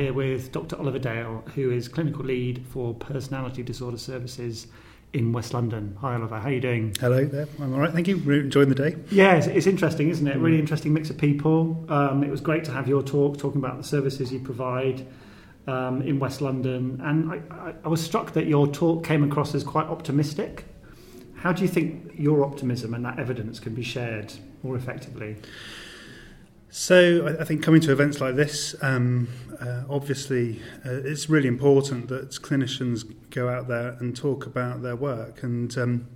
here with Dr. Oliver Dale, who is clinical lead for personality disorder services in West London. Hi, Oliver. How are you doing? Hello there. I'm all right. Thank you. We're enjoying the day. Yeah, it's, it's interesting, isn't it? Really interesting mix of people. Um, it was great to have your talk talking about the services you provide um, in West London. And I, I, I was struck that your talk came across as quite optimistic. How do you think your optimism and that evidence can be shared more effectively? So I think coming to events like this, um, uh, obviously, uh, it's really important that clinicians go out there and talk about their work. And um,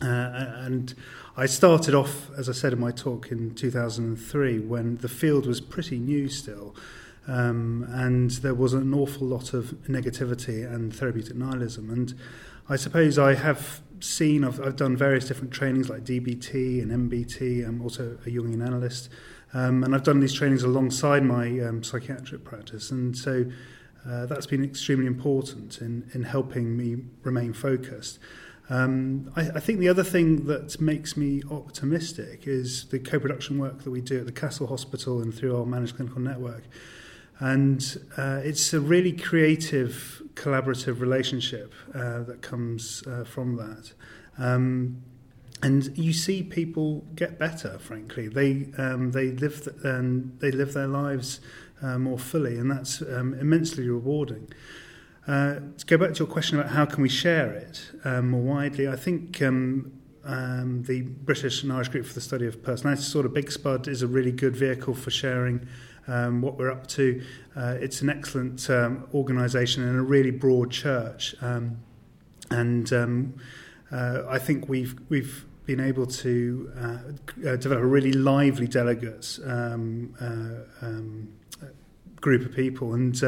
uh, and I started off, as I said in my talk, in 2003 when the field was pretty new still. Um, and there was an awful lot of negativity and therapeutic nihilism. And I suppose I have seen, I've, I've done various different trainings like DBT and MBT. I'm also a Jungian analyst. Um, and I've done these trainings alongside my um, psychiatric practice. And so uh, that's been extremely important in, in helping me remain focused. Um, I, I think the other thing that makes me optimistic is the co-production work that we do at the Cassel Hospital and through our managed clinical network. And uh, it's a really creative, collaborative relationship uh, that comes uh, from that. Um, and you see people get better. Frankly, they um, they live th- and they live their lives uh, more fully, and that's um, immensely rewarding. Uh, to go back to your question about how can we share it um, more widely, I think um, um, the British and Irish Group for the Study of Personality sort of Big Spud, is a really good vehicle for sharing um, what we're up to. Uh, it's an excellent um, organisation and a really broad church, um, and um, uh, I think we've we've been able to uh, develop a really lively delegates um, uh, um, group of people, and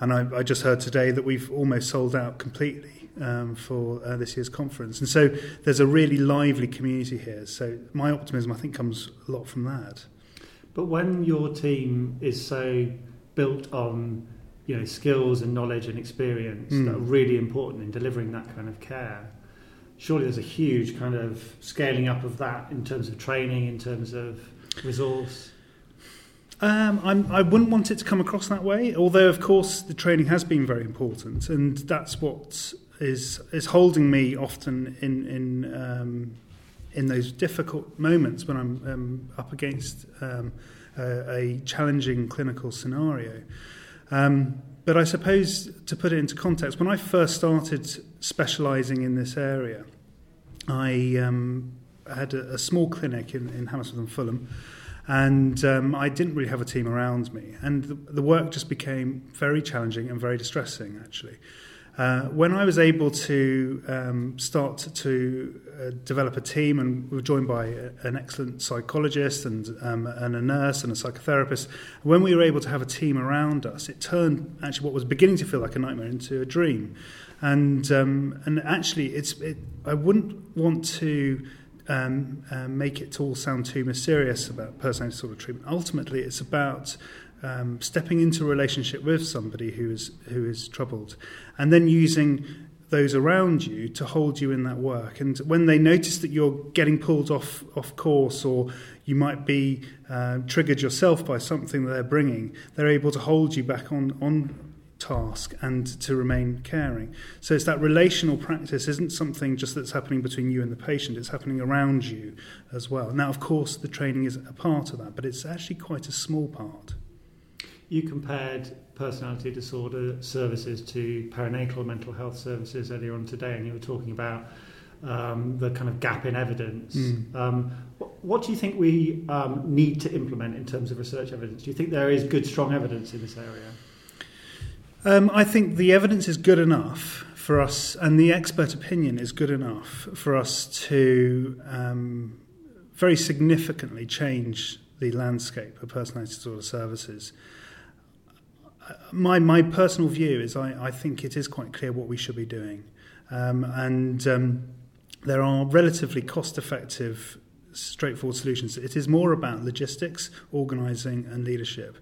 and I, I just heard today that we've almost sold out completely for uh, this year's conference, and so there's a really lively community here. So my optimism, I think, comes a lot from that. But when your team is so built on you know skills and knowledge and experience mm. that are really important in delivering that kind of care surely there's a huge kind of scaling up of that in terms of training, in terms of resource. Um, I'm, I wouldn't want it to come across that way, although of course the training has been very important, and that's what is is holding me often in in um, in those difficult moments when I'm um, up against um, a, a challenging clinical scenario. Um, but I suppose to put it into context, when I first started specialising in this area, I um, had a, a small clinic in, in Hammersmith and Fulham, and um, I didn't really have a team around me. And the, the work just became very challenging and very distressing, actually. Uh, when I was able to um, start to uh, develop a team, and we were joined by a, an excellent psychologist and, um, and a nurse and a psychotherapist, when we were able to have a team around us, it turned actually what was beginning to feel like a nightmare into a dream. And um, and actually, it's it, I wouldn't want to um, uh, make it all sound too mysterious about personality disorder treatment. Ultimately, it's about um, stepping into a relationship with somebody who is who is troubled, and then using those around you to hold you in that work. And when they notice that you're getting pulled off off course, or you might be uh, triggered yourself by something that they're bringing, they're able to hold you back on on task and to remain caring. So it's that relational practice isn't something just that's happening between you and the patient, it's happening around you as well. Now, of course, the training is a part of that, but it's actually quite a small part. You compared personality disorder services to perinatal mental health services earlier on today, and you were talking about um, the kind of gap in evidence. Mm. Um, what, what, do you think we um, need to implement in terms of research evidence? Do you think there is good, strong evidence in this area? Um, I think the evidence is good enough for us, and the expert opinion is good enough for us to um, very significantly change the landscape of personality disorder services my, my personal view is I, I think it is quite clear what we should be doing. Um, and um, there are relatively cost effective, straightforward solutions. It is more about logistics, organising, and leadership.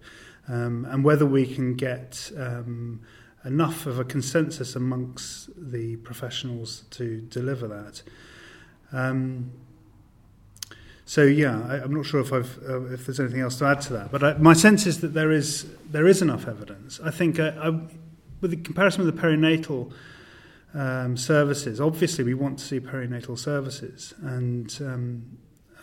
Um, and whether we can get um, enough of a consensus amongst the professionals to deliver that. So yeah, I, am not sure if I've uh, if there's anything else to add to that, but I, my sense is that there is there is enough evidence. I think uh, I, with the comparison with the perinatal um, services, obviously we want to see perinatal services, and um,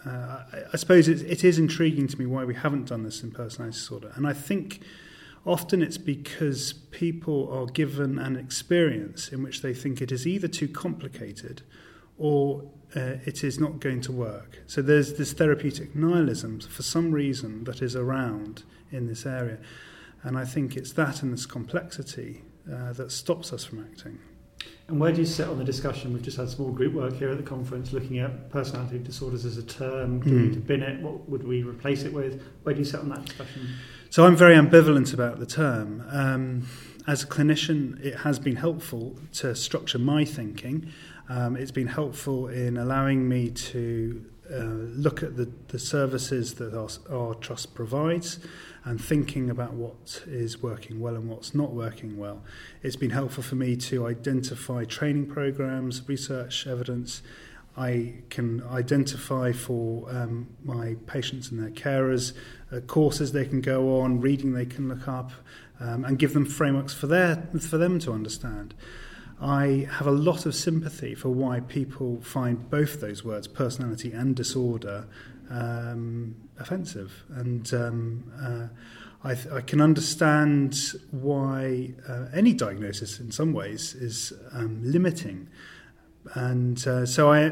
uh, I, I suppose it, it is intriguing to me why we haven't done this in personality disorder, and I think. Often it's because people are given an experience in which they think it is either too complicated or uh, it is not going to work. So there's this therapeutic nihilism for some reason that is around in this area. And I think it's that and this complexity uh, that stops us from acting. And where do you sit on the discussion? We've just had small group work here at the conference looking at personality disorders as a term. Do mm. we need to bin it? What would we replace it with? Where do you sit on that discussion? So I'm very ambivalent about the term. Um, as a clinician, it has been helpful to structure my thinking. Um, it's been helpful in allowing me to uh, look at the, the services that our, our trust provides and thinking about what is working well and what's not working well. It's been helpful for me to identify training programs, research evidence. I can identify for um, my patients and their carers uh, courses they can go on, reading they can look up, um, and give them frameworks for, their, for them to understand. I have a lot of sympathy for why people find both those words, personality and disorder, um, offensive. And um, uh, I, th- I, can understand why uh, any diagnosis, in some ways, is um, limiting. And uh, so I,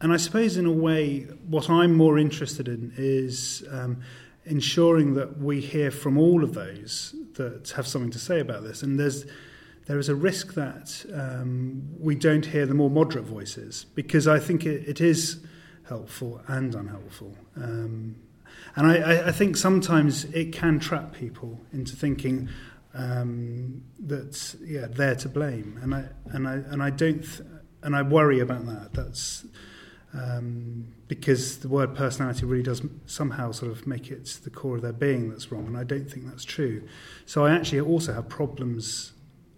and I suppose in a way, what I'm more interested in is um, ensuring that we hear from all of those that have something to say about this. And there's there is a risk that um, we don't hear the more moderate voices because I think it, it is helpful and unhelpful. Um, and I, I, think sometimes it can trap people into thinking um, that yeah they're to blame, and I and I and I don't th- and I worry about that. That's um, because the word personality really does somehow sort of make it the core of their being that's wrong, and I don't think that's true. So I actually also have problems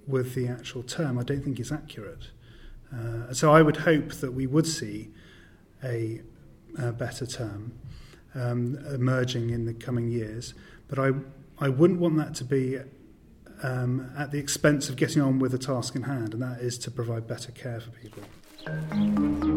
with the actual term, I don't think is accurate. Uh, so I would hope that we would see a, a better term um, emerging in the coming years, but I, I wouldn't want that to be um, at the expense of getting on with the task in hand, and that is to provide better care for people.